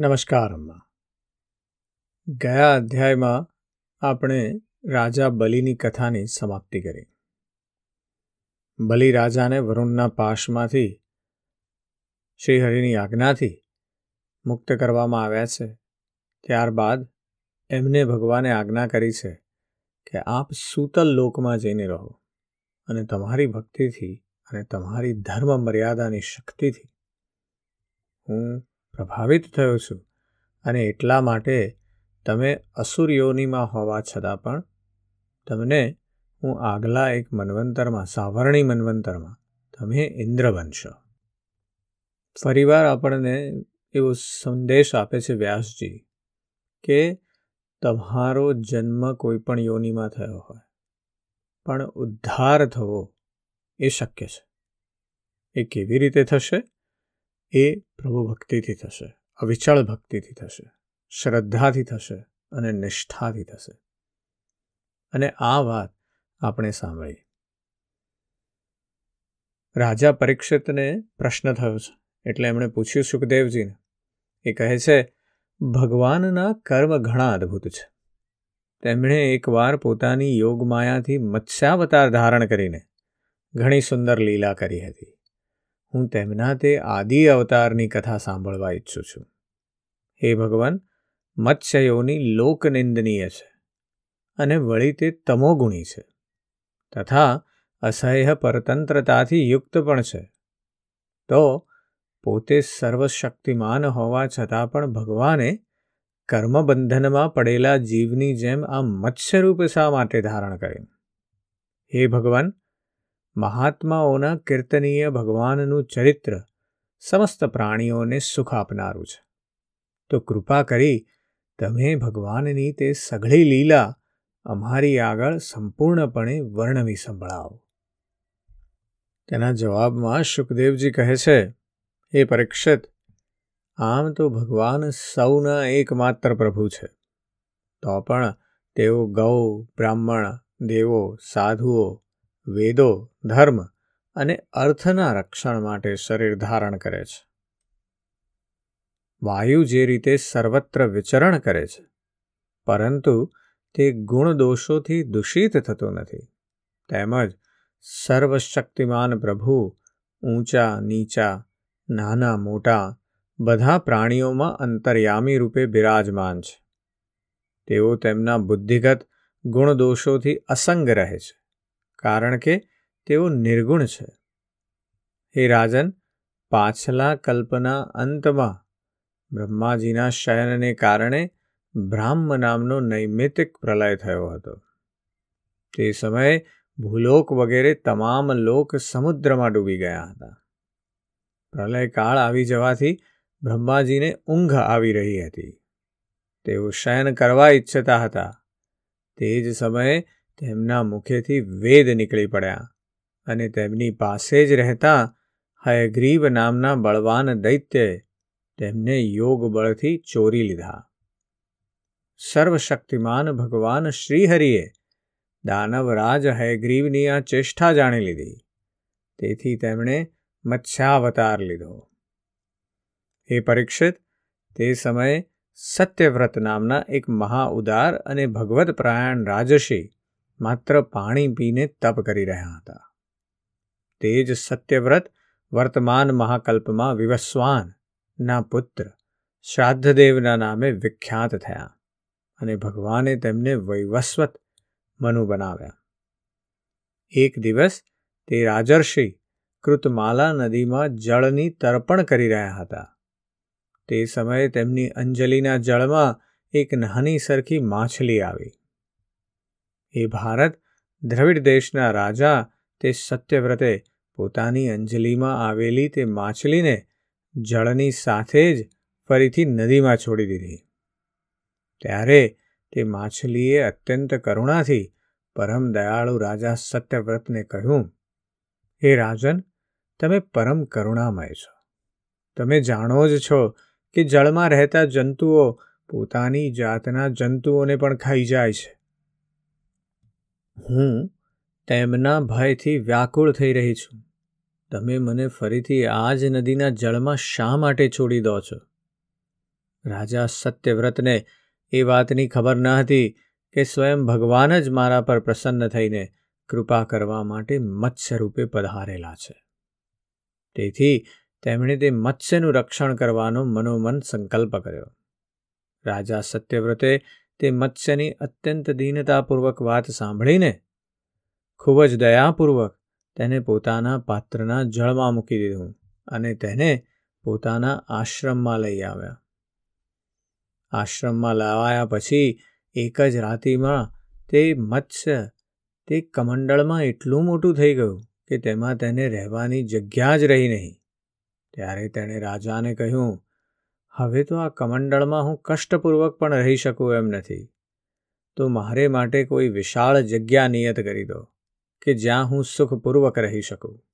નમસ્કાર, અમ્મા. ગયા અધ્યાયમાં આપણે રાજા બલિની કથાની સમાપ્તિ કરી. બલિ રાજાને વરુણના પાશમાંથી શ્રીહરિની આજ્ઞાથી મુક્ત કરવામાં આવ્યા છે. ત્યારબાદ એમને ભગવાને આજ્ઞા કરી છે કે આપ સૂતલ લોકમાં જઈને રહો અને તમારી ભક્તિથી અને તમારી ધર્મ મર્યાદાની શક્તિથી હું પ્રભાવિત થયો છું અને એટલા માટે તમે અસુરયોનીમાં હોવા છતાં પણ તમને હું આગલા એક મનવંતરમાં, સાવરણી મનવંતરમાં તમે ઇન્દ્ર બનશો. ફરીવાર આપણને એવો સંદેશ આપે છે વ્યાસજી કે તમારો જન્મ કોઈ પણ યોનિમાં થયો હોય, પણ ઉદ્ધાર થવો એ શક્ય છે. એ કેવી રીતે થશે? એ પ્રભુ ભક્તિથી થશે, અવિચળ ભક્તિથી થશે, શ્રદ્ધાથી થશે અને નિષ્ઠાથી થશે. અને આ વાત આપણે સાંભળી. રાજા પરીક્ષિતને પ્રશ્ન થયો છે, એટલે એમણે પૂછ્યું સુખદેવજીને. એ કહે છે, ભગવાનના કર્મ ઘણા અદ્ભુત છે. તેમણે એકવાર પોતાની યોગમાયાથી મત્સ્યાવતાર ધારણ કરીને ઘણી સુંદર લીલા કરી હતી. હું તેમના તે આદિ અવતારની કથા સાંભળવા ઈચ્છું છું. હે ભગવાન મત્સ્યયોની લોકનિંદનીય છે અને વળી તે તમોગુણી છે તથા અસહ્ય પરતંત્રતાથી યુક્ત પણ છે. તો પોતે સર્વશક્તિમાન હોવા છતાં પણ ભગવાને કર્મબંધનમાં પડેલા જીવની જેમ આ મત્સ્યરૂપ શા માટે ધારણ કર્યું હે ભગવાન મહાત્માઓના કીર્તનીય ભગવાનનું ચરિત્ર સમસ્ત પ્રાણીઓને સુખ આપનારું છે. તો કૃપા કરી તમે ભગવાનની તે સઘળી લીલા અમારી આગળ સંપૂર્ણપણે વર્ણવી સંભળાવો. તેના જવાબમાં સુખદેવજી કહે છે એ પરીક્ષિત, આમ તો ભગવાન સૌના એકમાત્ર પ્રભુ છે. તો પણ તેઓ ગૌ, બ્રાહ્મણ, દેવો, સાધુઓ વેદો, ધર્મ અને અર્થના રક્ષણ માટે શરીર ધારણ કરે છે. વાયુ જે રીતે સર્વત્ર વિચરણ કરે છે, પરંતુ તે ગુણ દોષોથી દૂષિત થતો નથી. તેમજ સર્વશક્તિમાન પ્રભુ ઊંચા, નીચા, નાના, મોટા, બધા પ્રાણીઓમાં અંતર્યામી રૂપે બિરાજમાન છે. તેઓ તેમના બુદ્ધિગત ગુણદોષોથી અસંગ રહે છે. કારણ કે તેઓ નિર્ગુણ છે. હે રાજન, પાછલા કલ્પના અંતમાં બ્રહ્માજીના શયનને કારણે બ્રાહ્મ નામનો નૈમિતિક પ્રલય થયો હતો. તે સમયે ભૂલોક વગેરે તમામ લોક સમુદ્રમાં ડૂબી ગયા હતા. પ્રલયકાળ આવી જવાથી બ્રહ્માજીને ઊંઘ આવી રહી હતી. તેઓ શયન કરવા ઈચ્છતા હતા. તે જ સમયે તેમના મુખેથી વેદ નીકળી પડ્યા અને તેમની પાસે જ રહેતા હયગ્રીવ નામના બળવાન દૈત્યએ તેમને યોગ બળથી ચોરી લીધા. સર્વશક્તિમાન ભગવાન શ્રીહરિએ દાનવરાજ હયગ્રીવની આ ચેષ્ટા જાણી લીધી. તેથી તેમણે મત્સ્યાવતાર લીધો. હે પરીક્ષિત, તે સમયે સત્યવ્રત નામના એક મહાઉદાર અને ભગવત પ્રાયણ રાજશી માત્ર પાણી પીને તપ કરી રહ્યા હતા. તે જ સત્યવ્રત વર્તમાન મહાકલ્પમાં વિવસ્વાન ના પુત્ર શ્રાદ્ધદેવના નામે વિખ્યાત થયા અને ભગવાને તેમને વૈવસ્વત મનુ બનાવ્યા. એક દિવસ તે રાજર્ષિ કૃતમાલા નદીમાં જળની તર્પણ કરી રહ્યા હતા. તે સમયે તેમની અંજલિના જળમાં એક નાની સરખી માછલી આવી. એ ભારત દ્રવિડ દેશના રાજા તે સત્યવ્રતે પોતાની અંજલિમાં આવેલી તે માછલીને જળની સાથે જ ફરીથી નદીમાં છોડી દીધી. ત્યારે તે માછલીએ અત્યંત કરુણાથી પરમ દયાળુ રાજા સત્યવ્રતને કહ્યું, હે રાજન, તમે પરમ કરુણામય છો. તમે જાણો જ છો કે જળમાં રહેતા જંતુઓ પોતાની જાતના જંતુઓને પણ ખાઈ જાય છે. હું તેમના ભયથી વ્યાકુળ થઈ રહી છું. તમે મને ફરીથી આ જ નદીના જળમાં શા માટે છોડી દો છો? રાજા સત્યવ્રતને એ વાતની ખબર ન હતી કે સ્વયં ભગવાન જ મારા પર પ્રસન્ન થઈને કૃપા કરવા માટે મત્સ્ય રૂપે પધારેલા છે. તેથી તેમણે તે મત્સ્યનું રક્ષણ કરવાનો મનોમન સંકલ્પ કર્યો. રાજા સત્યવ્રતે તે મત્સ્યની અત્યંત દીનતાપૂર્વક વાત સાંભળીને ખૂબ જ દયાપૂર્વક તેને પોતાના પાત્રના જળમાં મૂકી દીધું અને તેને પોતાના આશ્રમમાં લઈ આવ્યા. આશ્રમમાં લાવાયા પછી એક જ રાતિમાં તે મત્સ્ય તે કમંડળમાં એટલું મોટું થઈ ગયું કે તેમાં તેને રહેવાની જગ્યા જ રહી નહીં. ત્યારે તેણે રાજાને કહ્યું હવે તો આ કમંડળમાં હું કષ્ટપૂર્વક પણ રહી શકું એમ નથી. તો મારે માટે કોઈ વિશાળ જગ્યા નિયત કરી દો, કે જ્યાં હું સુખપૂર્વક રહી શકું.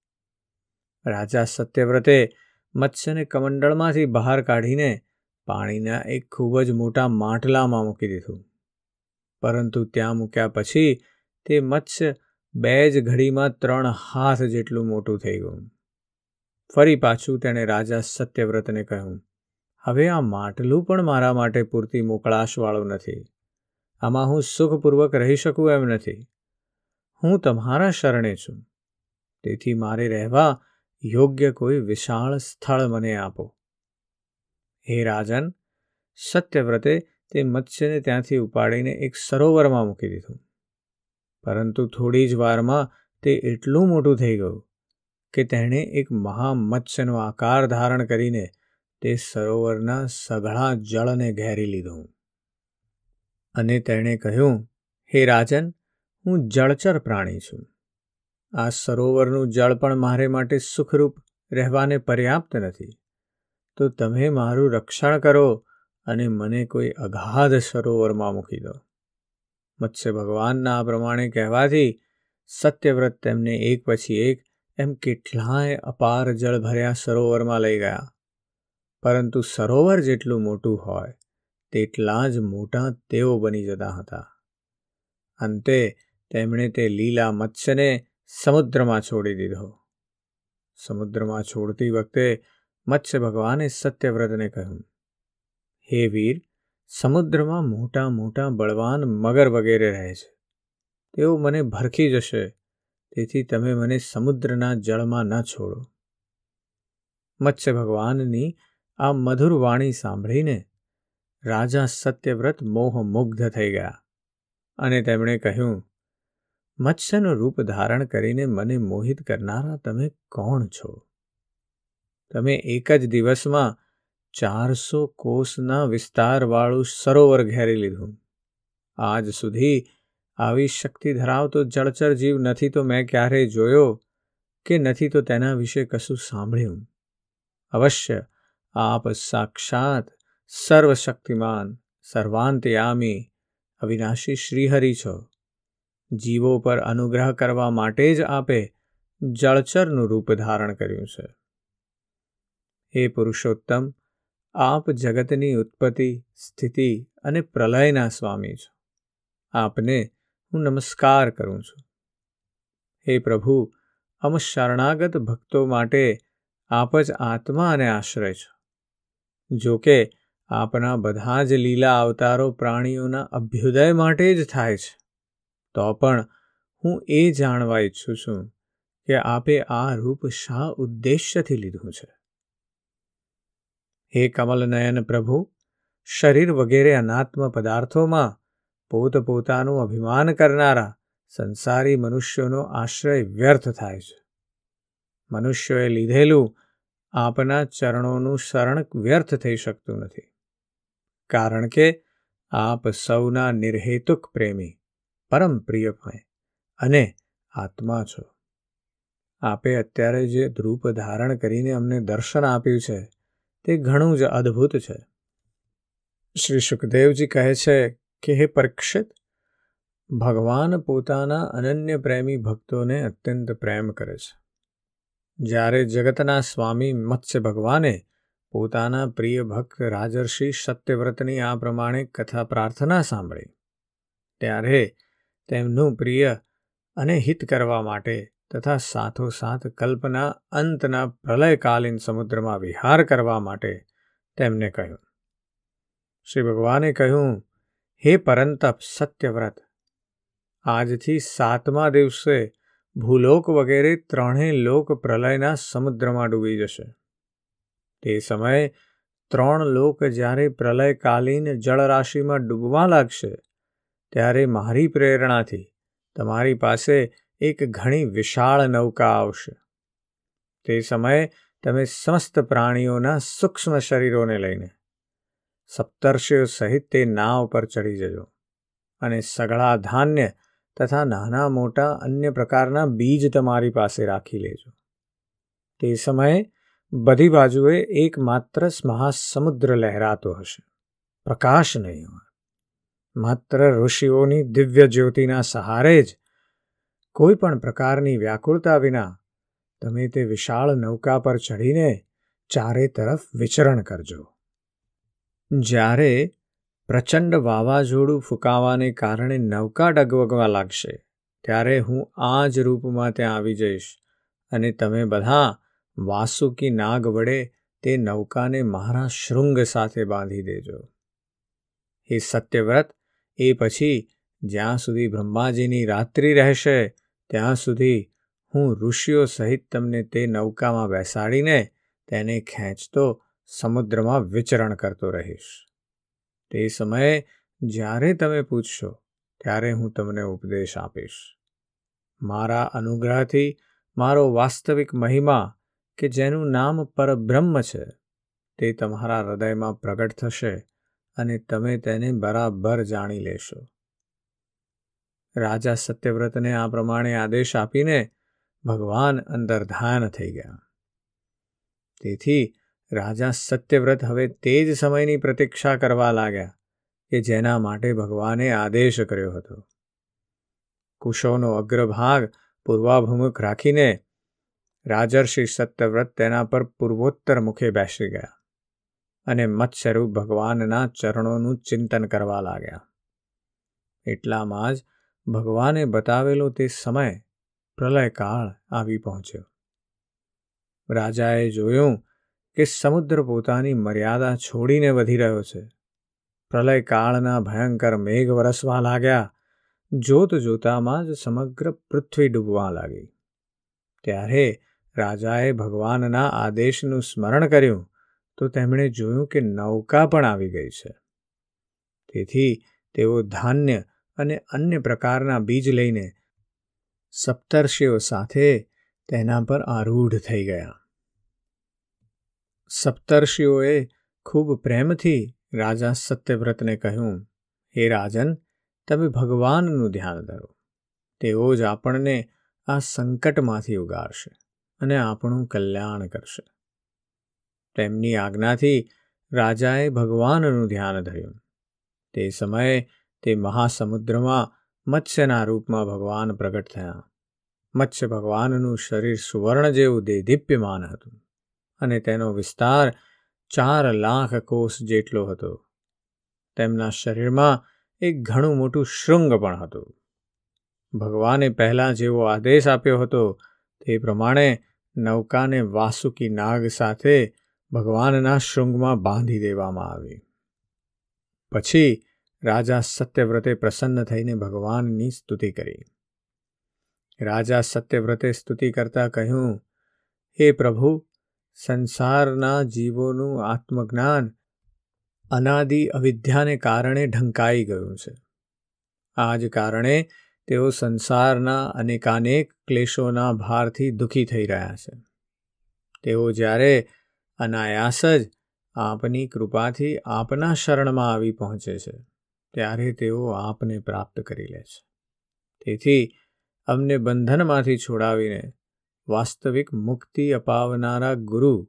રાજા સત્યવ્રતે મત્સ્યને કમંડળમાંથી બહાર કાઢીને પાણીના એક ખૂબ જ મોટા માટલામાં મૂકી દીધું. પરંતુ ત્યાં મૂક્યા પછી તે મત્સ્ય બે જ ઘડીમાં ત્રણ હાથ જેટલું મોટું થઈ ગયું. ફરી પાછું તેણે રાજા સત્યવ્રતને કહ્યું હવે આ માટલું પણ મારા માટે પૂરતી મોકળાશવાળું નથી. આમાં હું સુખપૂર્વક રહી શકું એમ નથી. હું તમારા શરણે છું. તેથી મારે રહેવા યોગ્ય કોઈ વિશાળ સ્થળ મને આપો. હે રાજન, સત્યવ્રતે તે મત્સ્યને ત્યાંથી ઉપાડીને એક સરોવરમાં મૂકી દીધું. પરંતુ થોડી જ વારમાં તે એટલું મોટું થઈ ગયું કે તેણે એક મહામત્સ્યનો આકાર ધારણ કરીને તે સરોવરના સઘળા જળને ઘેરી લીધું. અને તેણે કહ્યું, હે રાજન, હું જળચર પ્રાણી છું. આ સરોવરનું જળ પણ મારે માટે સુખરૂપ રહેવાને પર્યાપ્ત નથી. તો તમે મારું રક્ષણ કરો અને મને કોઈ અગાધ સરોવરમાં મૂકી દો. મત્સ્ય ભગવાનના આ પ્રમાણે કહેવાથી સત્યવ્રત તેમને એક પછી એક એમ કેટલાય અપાર જળ ભર્યા સરોવરમાં લઈ ગયા. પરંતુ સરોવર જેટલું મોટું હોય, તેટલા જ મોટા તેઓ બની જતા હતા. અંતે તેમણે તે લીલા મત્સ્યને સમુદ્રમાં છોડી દીધો. સમુદ્રમાં છોડતી વખતે મત્સ્ય ભગવાને સત્યવ્રતને કહ્યું, હે વીર, સમુદ્રમાં મોટા મોટા બળવાન મગર વગેરે રહે છે. તેઓ મને ભરખી જશે, તેથી તમે મને સમુદ્રના જળમાં ન છોડો. મત્સ્ય ભગવાનની આ મધુર વાણી સાંભળીને રાજા સત્યવ્રત મોહમુગ્ધ થઈ ગયા અને તેમણે કહ્યું, મત્સ્યનું રૂપ ધારણ કરીને મને મોહિત કરનારા તમે કોણ છો? તમે એક જ દિવસમાં ચારસો કોષના વિસ્તારવાળું સરોવર ઘેરી લીધું. આજ સુધી આવી શક્તિ ધરાવતો જળચર જીવ નથી તો મેં ક્યારેય જોયો કે નથી તો તેના વિશે કશું સાંભળ્યું. અવશ્ય આપ સાક્ષાત સર્વશક્તિમાન, સર્વાંતયામી, અવિનાશી શ્રીહરિ છો. જીવો પર અનુગ્રહ કરવા માટે જ આપે જળચરનું રૂપ ધારણ કર્યું છે. હે પુરુષોત્તમ, આપ જગતની ઉત્પત્તિ, સ્થિતિ અને પ્રલયના સ્વામી છો. આપને હું નમસ્કાર કરું છું. હે પ્રભુ અમ શરણાગત ભક્તો માટે આપ જ આત્મા અને આશ્રય છો. જો કે આપના બધા જ લીલા અવતારો પ્રાણીઓના અભ્યુદય માટે જ થાય છે. તો પણ હું એ જાણવા ઈચ્છું છું કે આપે આ રૂપ શા ઉદ્દેશ્યથી લીધું છે? હે કમલનયન પ્રભુ, શરીર વગેરે અનાત્મ પદાર્થોમાં પોતપોતાનું અભિમાન કરનારા સંસારી મનુષ્યોનો આશ્રય વ્યર્થ થાય છે. મનુષ્યોએ લીધેલું આપના ચરણોનું શરણ વ્યર્થ થઈ શકતું નથી. કારણ કે આપ સૌના નિર્હેતુક પ્રેમી, પરમ પ્રિયમય અને આત્મા છો. આપે અત્યારે જે ધ્રુપ ધારણ કરીને અમને દર્શન આપ્યું છે, તે ઘણું જ અદ્ભુત છે. શ્રી સુખદેવજી કહે છે કે, હે પરીક્ષિત, ભગવાન પોતાના અનન્ય પ્રેમી ભક્તોને અત્યંત પ્રેમ કરે છે. જ્યારે જગતના સ્વામી મત્સ્ય ભગવાને પોતાના પ્રિય ભક્ત રાજર્ષિ સત્યવ્રતની આ પ્રમાણે કથા પ્રાર્થના સાંભળી, ત્યારે તેમનું પ્રિય અને હિત કરવા માટે તથા સાથોસાથ કલ્પના અંતના પ્રલયકાલીન સમુદ્રમાં વિહાર કરવા માટે તેમને કહ્યું. શ્રી ભગવાને કહ્યું, હે પરંતપ સત્યવ્રત, આજથી સાતમા દિવસે ભૂલોક વગેરે ત્રણેય લોક પ્રલયના સમુદ્રમાં ડૂબી જશે. તે સમયે ત્રણ લોક જ્યારે પ્રલયકાલીન જળરાશિમાં ડૂબવા લાગશે, ત્યારે મારી પ્રેરણાથી તમારી પાસે એક ઘણી વિશાળ નૌકા આવશે. તે સમયે તમે સમસ્ત પ્રાણીઓના સૂક્ષ્મ શરીરોને લઈને સપ્તર્ષિઓ સહિત તે નાવ પર ચડી જજો અને સગળા ધાન્ય તથા નાના મોટા અન્ય પ્રકારના બીજ તમારી પાસે રાખી લેજો. તે સમયે બધી બાજુએ એકમાત્ર મહાસમુદ્ર લહેરાતો હશે. પ્રકાશ નહીં હોય. માત્ર ઋષિઓની દિવ્ય જ્યોતિના સહારે જ કોઈ પણ પ્રકારની વ્યાકુળતા વિના તમે તે વિશાળ નૌકા પર ચઢીને ચારે તરફ વિચરણ કરજો. જ્યારે પ્રચંડ વાવાઝોડું ફૂંકાવાને કારણે નૌકા ડગવગવા લાગશે. ત્યારે હું આ જ રૂપમાં ત્યાં આવી જઈશ અને તમે બધા વાસુકી નાગ વડે તે નૌકાને મારા શૃંગ સાથે બાંધી દેજો. એ સત્યવ્રત, એ પછી જ્યાં સુધી બ્રહ્માજીની રાત્રિ રહેશે, ત્યાં સુધી હું ઋષિઓ સહિત તમને તે નૌકામાં બેસાડીને તેને ખેંચતો સમુદ્રમાં વિચરણ કરતો રહીશ. તે સમયે જ્યારે તમે પૂછશો, ત્યારે હું તમને ઉપદેશ આપીશ. મારા અનુગ્રહથી મારો વાસ્તવિક મહિમા, કે જેનું નામ પરબ્રહ્મ છે, તે તમારા હૃદયમાં પ્રગટ થશે અને તમે તેને બરાબર જાણી લેશો. રાજા સત્યવ્રતને આ પ્રમાણે આદેશ આપીને ભગવાન અંદર ધ્યાન થઈ ગયા. તેથી રાજા સત્યવ્રત હવે તે જ સમયની પ્રતીક્ષા કરવા લાગ્યા કે જેના માટે ભગવાને આદેશ કર્યો હતો. કુશોનો અગ્રભાગ પૂર્વાભિમુખ રાખીને રાજર્ષિ સત્યવ્રત તેના પર પૂર્વોત્તર મુખે બેસી ગયા અને મત્સ્યરૂપ ભગવાનના ચરણોનું ચિંતન કરવા લાગ્યા. એટલામાં જ ભગવાને બતાવેલો તે સમય પ્રલયકાળ આવી પહોંચ્યો. રાજાએ જોયું કે સમુદ્ર પોતાની મર્યાદા છોડીને વધી રહ્યો છે. પ્રલયકાળના ભયંકર મેઘ વરસવા લાગ્યા. જોત જોતામાં જ સમગ્ર પૃથ્વી ડૂબવા લાગી. ત્યારે રાજાએ ભગવાનના આદેશનું સ્મરણ કર્યું તો તેમણે જોયું કે નૌકા પણ આવી ગઈ છે. તેથી તેઓ ધાન્ય અને અન્ય પ્રકારના બીજ લઈને સપ્તર્ષિઓ સાથે તેના પર આરૂઢ થઈ ગયા. સપ્તર્ષિઓએ ખૂબ પ્રેમથી રાજા સત્યવ્રતને કહ્યું, હે રાજન, તમે ભગવાનનું ધ્યાન ધરો. તેઓ જ આપણને આ સંકટમાંથી ઉગારશે અને આપણું કલ્યાણ કરશે. તેમની આજ્ઞાથી રાજાએ ભગવાનનું ધ્યાન ધર્યું. તે સમયે તે મહાસમુદ્રમાં મત્સ્યના રૂપમાં ભગવાન પ્રગટ થયા. મત્સ્ય ભગવાનનું શરીર સુવર્ણ જેવું દેદીપ્યમાન હતું. અને તેનો વિસ્તાર ચાર લાખ કોષ જેટલો હતો. તેમના શરીરમાં એક ઘણું મોટું શૃંગ પણ હતું. ભગવાને પહેલાં જેવો આદેશ આપ્યો હતો, તે પ્રમાણે નૌકાને વાસુકી નાગ સાથે ભગવાનના શૃંગમાં બાંધી દેવામાં આવી. પછી રાજા સત્યવ્રતે પ્રસન્ન થઈને ભગવાનની સ્તુતિ કરી. રાજા સત્યવ્રતે સ્તુતિ કરતા કહ્યું, હે પ્રભુ સંસારના જીવોનું આત્મજ્ઞાન અનાદિ અવિદ્યાને કારણે ઢંકાઈ ગયું છે. આ જ કારણે તેઓ સંસારના અનેકાનેક ક્લેશોના ભારથી દુઃખી થઈ રહ્યા છે. તેઓ જ્યારે અનાયાસ જ આપની કૃપાથી આપના શરણમાં આવી પહોંચે છે, ત્યારે તેઓ આપને પ્રાપ્ત કરી લે છે. તેથી અમને બંધનમાંથી છોડાવીને વાસ્તવિક મુક્તિ અપાવનારા ગુરુ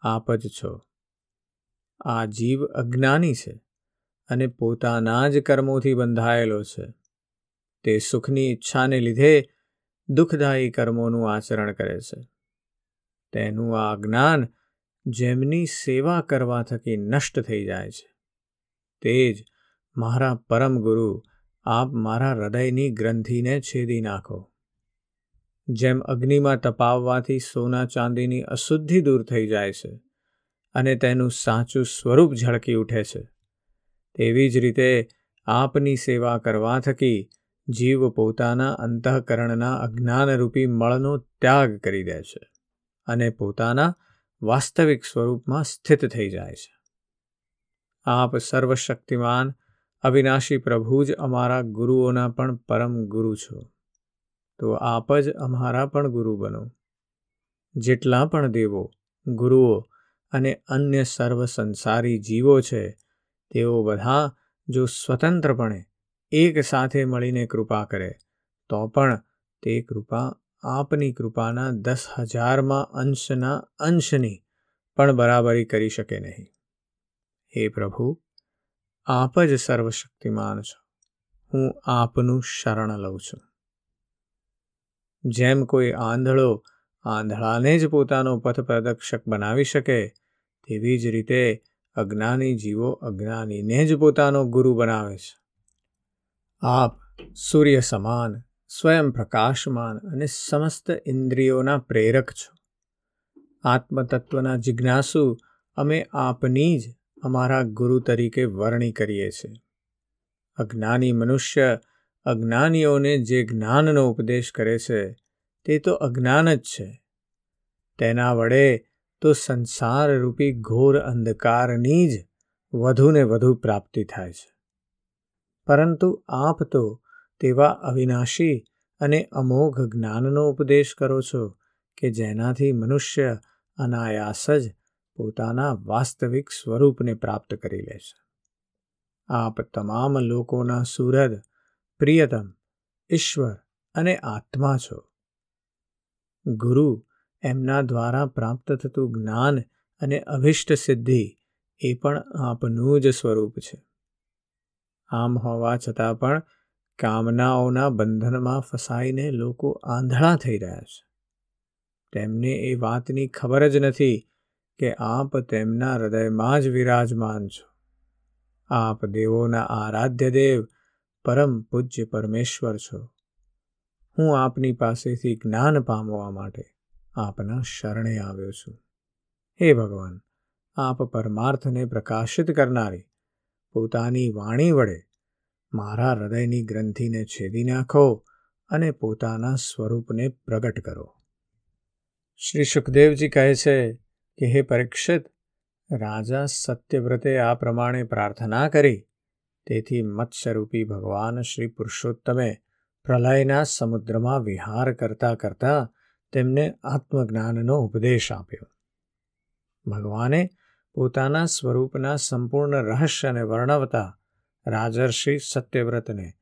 આપ જ છો. આ જીવ અજ્ઞાની છે અને પોતાના જ કર્મોથી બંધાયેલો છે. તે સુખની ઈચ્છાને લીધે દુઃખદાયી કર્મોનું આચરણ કરે છે. તેનું આ જ્ઞાન જેમની સેવા કરવા થકી નષ્ટ થઈ જાય છે. તે જ મારા પરમ ગુરુ, આપ મારા હૃદયની ગ્રંથિને છેદી નાખો. જેમ અગ્નિમાં તપાવવાથી સોના ચાંદીની અશુદ્ધિ દૂર થઈ જાય છે અને તેનું સાચું સ્વરૂપ ઝળકી ઉઠે છે. તેવી જ રીતે આપની સેવા કરવા થકી જીવ પોતાના અંતઃકરણના અજ્ઞાનરૂપી મળનો ત્યાગ કરી દે છે અને પોતાના વાસ્તવિક સ્વરૂપમાં સ્થિત થઈ જાય છે. આપ સર્વશક્તિમાન, અવિનાશી પ્રભુ જ અમારા ગુરુઓના પણ પરમ ગુરુ છો. તો આપ જ અમારા પણ ગુરુ બનો. જેટલા પણ દેવો, ગુરુઓ અને અન્ય સર્વ સંસારી જીવો છે, તેઓ બધા જો સ્વતંત્રપણે એક સાથે મળીને કૃપા કરે, તો પણ તે કૃપા આપની કૃપાના દસ હજારમાં અંશના અંશની પણ બરાબરી કરી શકે નહીં. હે પ્રભુ, આપ જ સર્વશક્તિમાન છો. હું આપનું શરણ લઉં છું. જેમ કોઈ આંધળો આંધળાને જ પોતાનો પથ પ્રદર્શક બનાવી શકે, તેવી જ રીતે અજ્ઞાની જીવો અજ્ઞાનીને જ પોતાનો ગુરુ બનાવે છે. આપ સૂર્ય સમાન, સ્વયં પ્રકાશમાન અને સમસ્ત ઇન્દ્રિયોના પ્રેરક છો. આત્મતત્વના જિજ્ઞાસુ અમે આપની જ અમારા ગુરુ તરીકે વર્ણી કરીએ છીએ. અજ્ઞાની મનુષ્ય અજ્ઞાનીઓને જે જ્ઞાનનો ઉપદેશ કરે છે, તે તો અજ્ઞાન જ છે. તેના વડે તો સંસારરૂપી ઘોર અંધકારની જ વધુને વધુ પ્રાપ્તિ થાય છે. પરંતુ આપ તો તેવા અવિનાશી અને અમોઘ જ્ઞાનનો ઉપદેશ કરો છો કે જેનાથી મનુષ્ય અનાયાસ જ પોતાના વાસ્તવિક સ્વરૂપને પ્રાપ્ત કરી લે છે. આપ તમામ લોકોના સુરદ પ્રિયતમ, ઈશ્વર અને આત્મા છો. ગુરુ એમના દ્વારા પ્રાપ્ત થતું જ્ઞાન અને અભિષ્ટ સિદ્ધિ એ પણ આપનું જ સ્વરૂપ છે. આમ હોવા છતાં પણ કામનાઓના બંધનમાં ફસાઈને લોકો આંધળા થઈ રહ્યા છે. તેમને એ વાતની ખબર જ નથી કે આપ તેમના હૃદયમાં જ વિરાજમાન છો. આપ દેવોના આરાધ્ય દેવ પરમ પૂજ્ય પરમેશ્વર છો. હું આપની પાસેથી જ્ઞાન પામવા માટે આપના શરણે આવ્યો છું. હે ભગવાન, આપ પરમાર્થને પ્રકાશિત કરનારી, પોતાની વાણી વડે મારા હૃદયની ગ્રંથિને છેદી નાખો અને પોતાના સ્વરૂપને પ્રગટ કરો. શ્રી સુખદેવજી કહે છે કે, હે પરીક્ષિત, રાજા સત્યવ્રતે આ પ્રમાણે પ્રાર્થના કરી તેથી મત્સ્યરૂપી ભગવાન શ્રી પુરુષોત્તમે પ્રલયના સમુદ્રમાં વિહાર કરતા કરતા તેમને આત્મજ્ઞાનનો ઉપદેશ આપ્યો. ભગવાને પોતાના સ્વરૂપના સંપૂર્ણ રહસ્યને વર્ણવતા રાજર્ષિ સત્યવ્રતને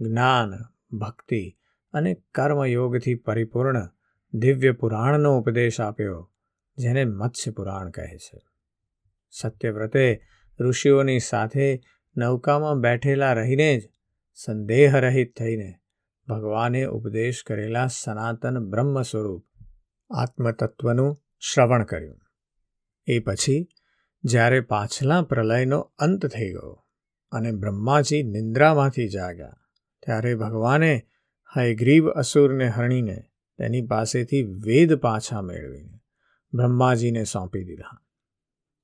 જ્ઞાન, ભક્તિ અને કર્મયોગથી પરિપૂર્ણ દિવ્ય પુરાણનો ઉપદેશ આપ્યો, જેને મત્સ્ય પુરાણ કહે છે. સત્યવ્રતે ઋષિઓની સાથે નૌકામાં બેઠેલા રહીને જ સંદેહરહિત થઈને ભગવાને ઉપદેશ કરેલા સનાતન બ્રહ્મ સ્વરૂપ આત્મતત્વનું શ્રવણ કર્યું. એ પછી જ્યારે પાછલા પ્રલયનો અંત થઈ ગયો અને બ્રહ્માજી નિંદ્રામાંથી જાગ્યા, ત્યારે ભગવાને હયગ્રીવ અસુરને હણીને તેની પાસેથી વેદ પાછા મેળવીને બ્રહ્માજીને સોંપી દીધા.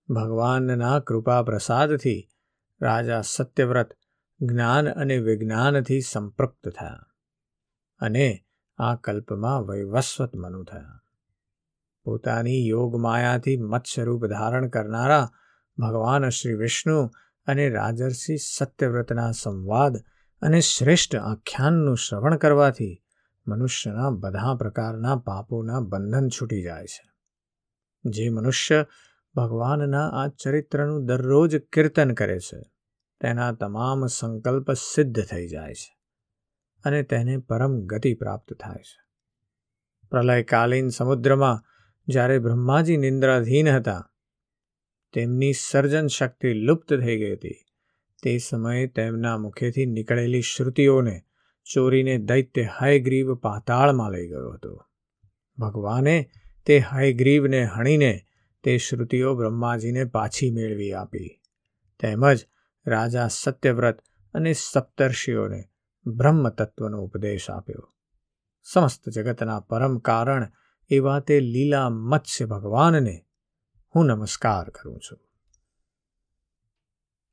ભગવાનના કૃપા પ્રસાદથી રાજા સત્યવ્રત જ્ઞાન અને વિજ્ઞાનથી સંપૃક્ત થયા અને આ કલ્પમાં વૈવસ્વત મનુ થયા. પોતાની યોગ માયાથી મત્સ્યરૂપ ધારણ કરનારા ભગવાન શ્રી વિષ્ણુ અને રાજર્ષિ સત્યવ્રતના સંવાદ અને શ્રેષ્ઠ આખ્યાનનું શ્રવણ કરવાથી મનુષ્યના બધા પ્રકારના પાપોના બંધન છૂટી જાય છે. જે મનુષ્ય ભગવાનના આ ચરિત્રનું દરરોજ કીર્તન કરે છે. તેના તમામ સંકલ્પ સિદ્ધ થઈ જાય છે અને તેને પરમ ગતિ પ્રાપ્ત થાય છે. પ્રલયકાલીન સમુદ્રમાં જ્યારે બ્રહ્માજી નિંદ્રાધીન હતા, તેમની સર્જન શક્તિ લુપ્ત થઈ ગઈ હતી. તે સમયે તેમના મુખેથી નીકળેલી શ્રુતિઓને ચોરીને દૈત્ય હયગ્રીવ પાતાળમાં લઈ ગયો હતો. ભગવાને તે હયગ્રીવને હણીને તે શ્રુતિઓ બ્રહ્માજીને પાછી મેળવી આપી. તેમજ રાજા સત્યવ્રત અને સપ્તર્ષિઓને બ્રહ્મ તત્વનો ઉપદેશ આપ્યો. સમસ્ત જગતના પરમ કારણ એવા તે લીલા મત્સ્ય ભગવાનને હું નમસ્કાર કરું છું.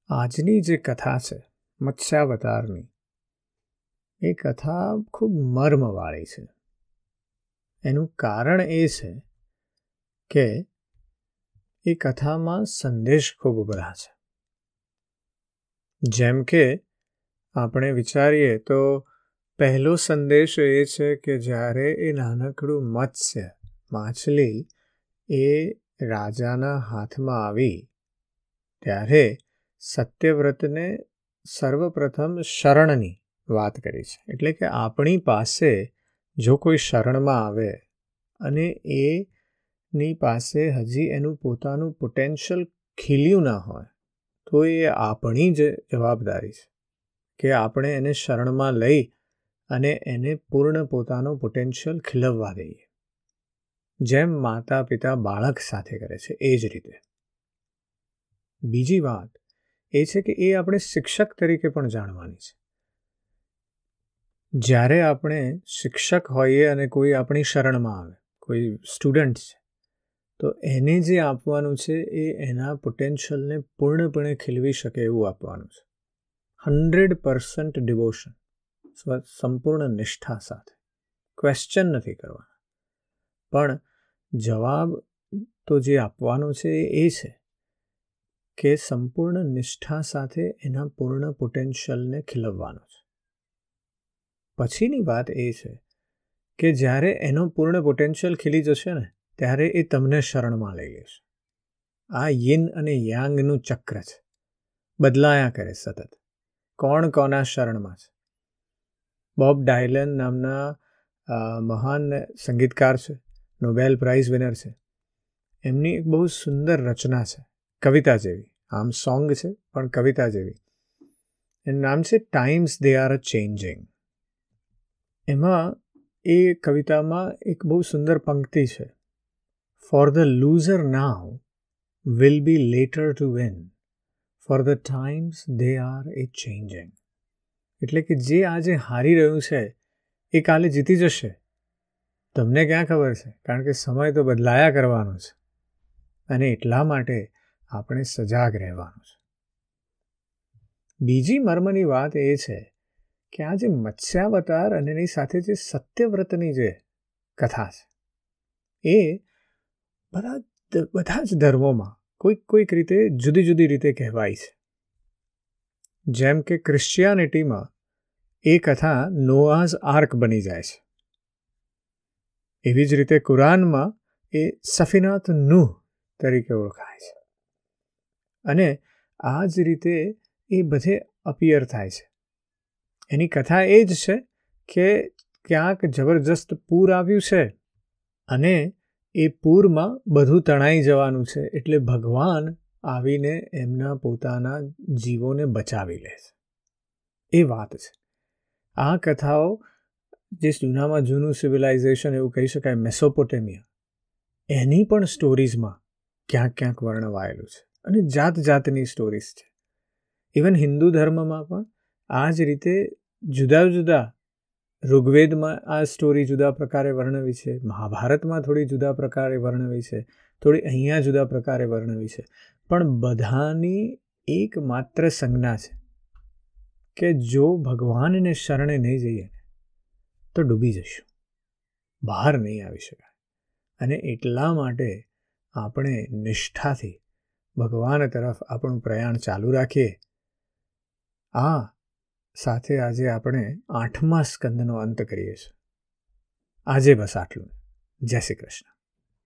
આજની જે કથા છે, મત્સ્યાવતારની, એ કથા ખૂબ મર્મવાળી છે. એનું કારણ એ છે કે એ કથામાં સંદેશ ખૂબ ઉભરા છે. જેમ કે આપણે વિચારીએ તો પહેલો સંદેશ એ છે કે જ્યારે એ નાનકડું મત્સ્ય, માછલી, એ રાજાના હાથમાં આવી, ત્યારે સત્યવ્રતને સર્વપ્રથમ શરણની વાત કરી છે. એટલે કે આપણી પાસે જો કોઈ શરણમાં આવે અને એની પાસે હજી એનું પોતાનું પોટેન્શિયલ ખીલ્યું ના હોય, તો એ આપણી જ જવાબદારી છે કે આપણે એને શરણમાં લઈ અને એને પૂર્ણ પોતાનો પોટેન્શિયલ ખીલવવા દઈએ. જેમ માતા પિતા બાળક સાથે કરે છે, એ જ રીતે. બીજી વાત એ છે કે એ આપણે શિક્ષક તરીકે પણ જાણવાની છે. જ્યારે આપણે શિક્ષક હોઈએ અને કોઈ આપણી શરણમાં આવે, કોઈ સ્ટુડન્ટ છે તો એને જે આપવાનું છે, એ એના પોટેન્શિયલને પૂર્ણપણે ખીલવી શકે એવું આપવાનું છે. હન્ડ્રેડ પર્સન્ટ ડિવોશન સંપૂર્ણ નિષ્ઠા સાથે. ક્વેશ્ચન નથી કરવાના. પણ જવાબ તો જે આપવાનો છે એ છે કે સંપૂર્ણ નિષ્ઠા સાથે એના પૂર્ણ પોટેન્શિયલને ખીલવવાનો છે. પછીની વાત એ છે કે જ્યારે એનો પૂર્ણ પોટેન્શિયલ ખીલી જશે ને ત્યારે એ તમને શરણમાં લઈ લેશે. આ યિન અને યાંગનું ચક્ર છે. બદલાયા કરે સતત. કોણ કોના શરણમાં છે? બોબ ડાયલન નામના મહાન સંગીતકાર છે. નોબેલ પ્રાઇઝ વિનર છે. એમની એક બહુ સુંદર રચના છે. કવિતા જેવી. આમ સોંગ છે, પણ કવિતા જેવી. એનું નામ છે times they are a changing. એમાં એ કવિતામાં એક બહુ સુંદર પંક્તિ છે. For the loser now will be later to win for the times they are a changing એટલે કે જે આજે હારી રહ્યું છે, એ કાલે જીતી જશે. તમને ક્યાં ખબર છે? કારણ કે સમય તો બદલાયા કરવાનો છે. અને એટલા માટે આપણે સજાગ રહેવાનું છે. બીજી મર્મની વાત એ છે કે આ જે મત્સ્યાવતાર અને એની સાથે જે સત્યવ્રતની જે કથા છે, એ બધા બધા જ ધર્મોમાં કોઈક કોઈક રીતે જુદી જુદી રીતે કહેવાય છે. જેમ કે ક્રિશ્ચિયાનિટીમાં એ કથા નોઆઝ આર્ક બની જાય છે. એવી જ રીતે કુરાનમાં એ સફીનાથ નુહ તરીકે ઓળખાય છે. અને આ જ રીતે એ બધે અપિયર થાય છે. એની કથા એ જ છે કે ક્યાંક જબરજસ્ત પૂર આવ્યું છે અને એ પૂરમાં બધું તણાઈ જવાનું છે એટલે ભગવાન આવીને એમના પોતાના જીવોને બચાવી લે છે. એ વાત છે. આ કથાઓ, જે જૂનામાં જૂનું સિવિલાઇઝેશન એવું કહી શકાય મેસોપોટેમિયા એની પણ સ્ટોરીઝમાં ક્યાંક ક્યાંક વર્ણવાયેલું છે અને જાત જાતની સ્ટોરીઝ છે. ઇવન હિન્દુ ધર્મમાં પણ આ જ રીતે જુદા જુદા ઋગ્વેદમાં આ સ્ટોરી જુદા પ્રકારે વર્ણવી છે, મહાભારતમાં થોડી જુદા પ્રકારે વર્ણવી છે, થોડી અહીંયા જુદા પ્રકારે વર્ણવી છે. પણ બધાની એકમાત્ર સંજ્ઞા છે કે જો ભગવાનને શરણે નહીં જઈએ તો ડૂબી જશું બહાર નહીં આવી શકાય. અને એટલા માટે આપણે નિષ્ઠાથી ભગવાન તરફ આપણું પ્રયાણ ચાલુ રાખીએ. આ સાથે આજે આપણે આઠમા સ્કંદનો અંત કરીએ છીએ. આજે બસ આટલું. જય શ્રી કૃષ્ણ.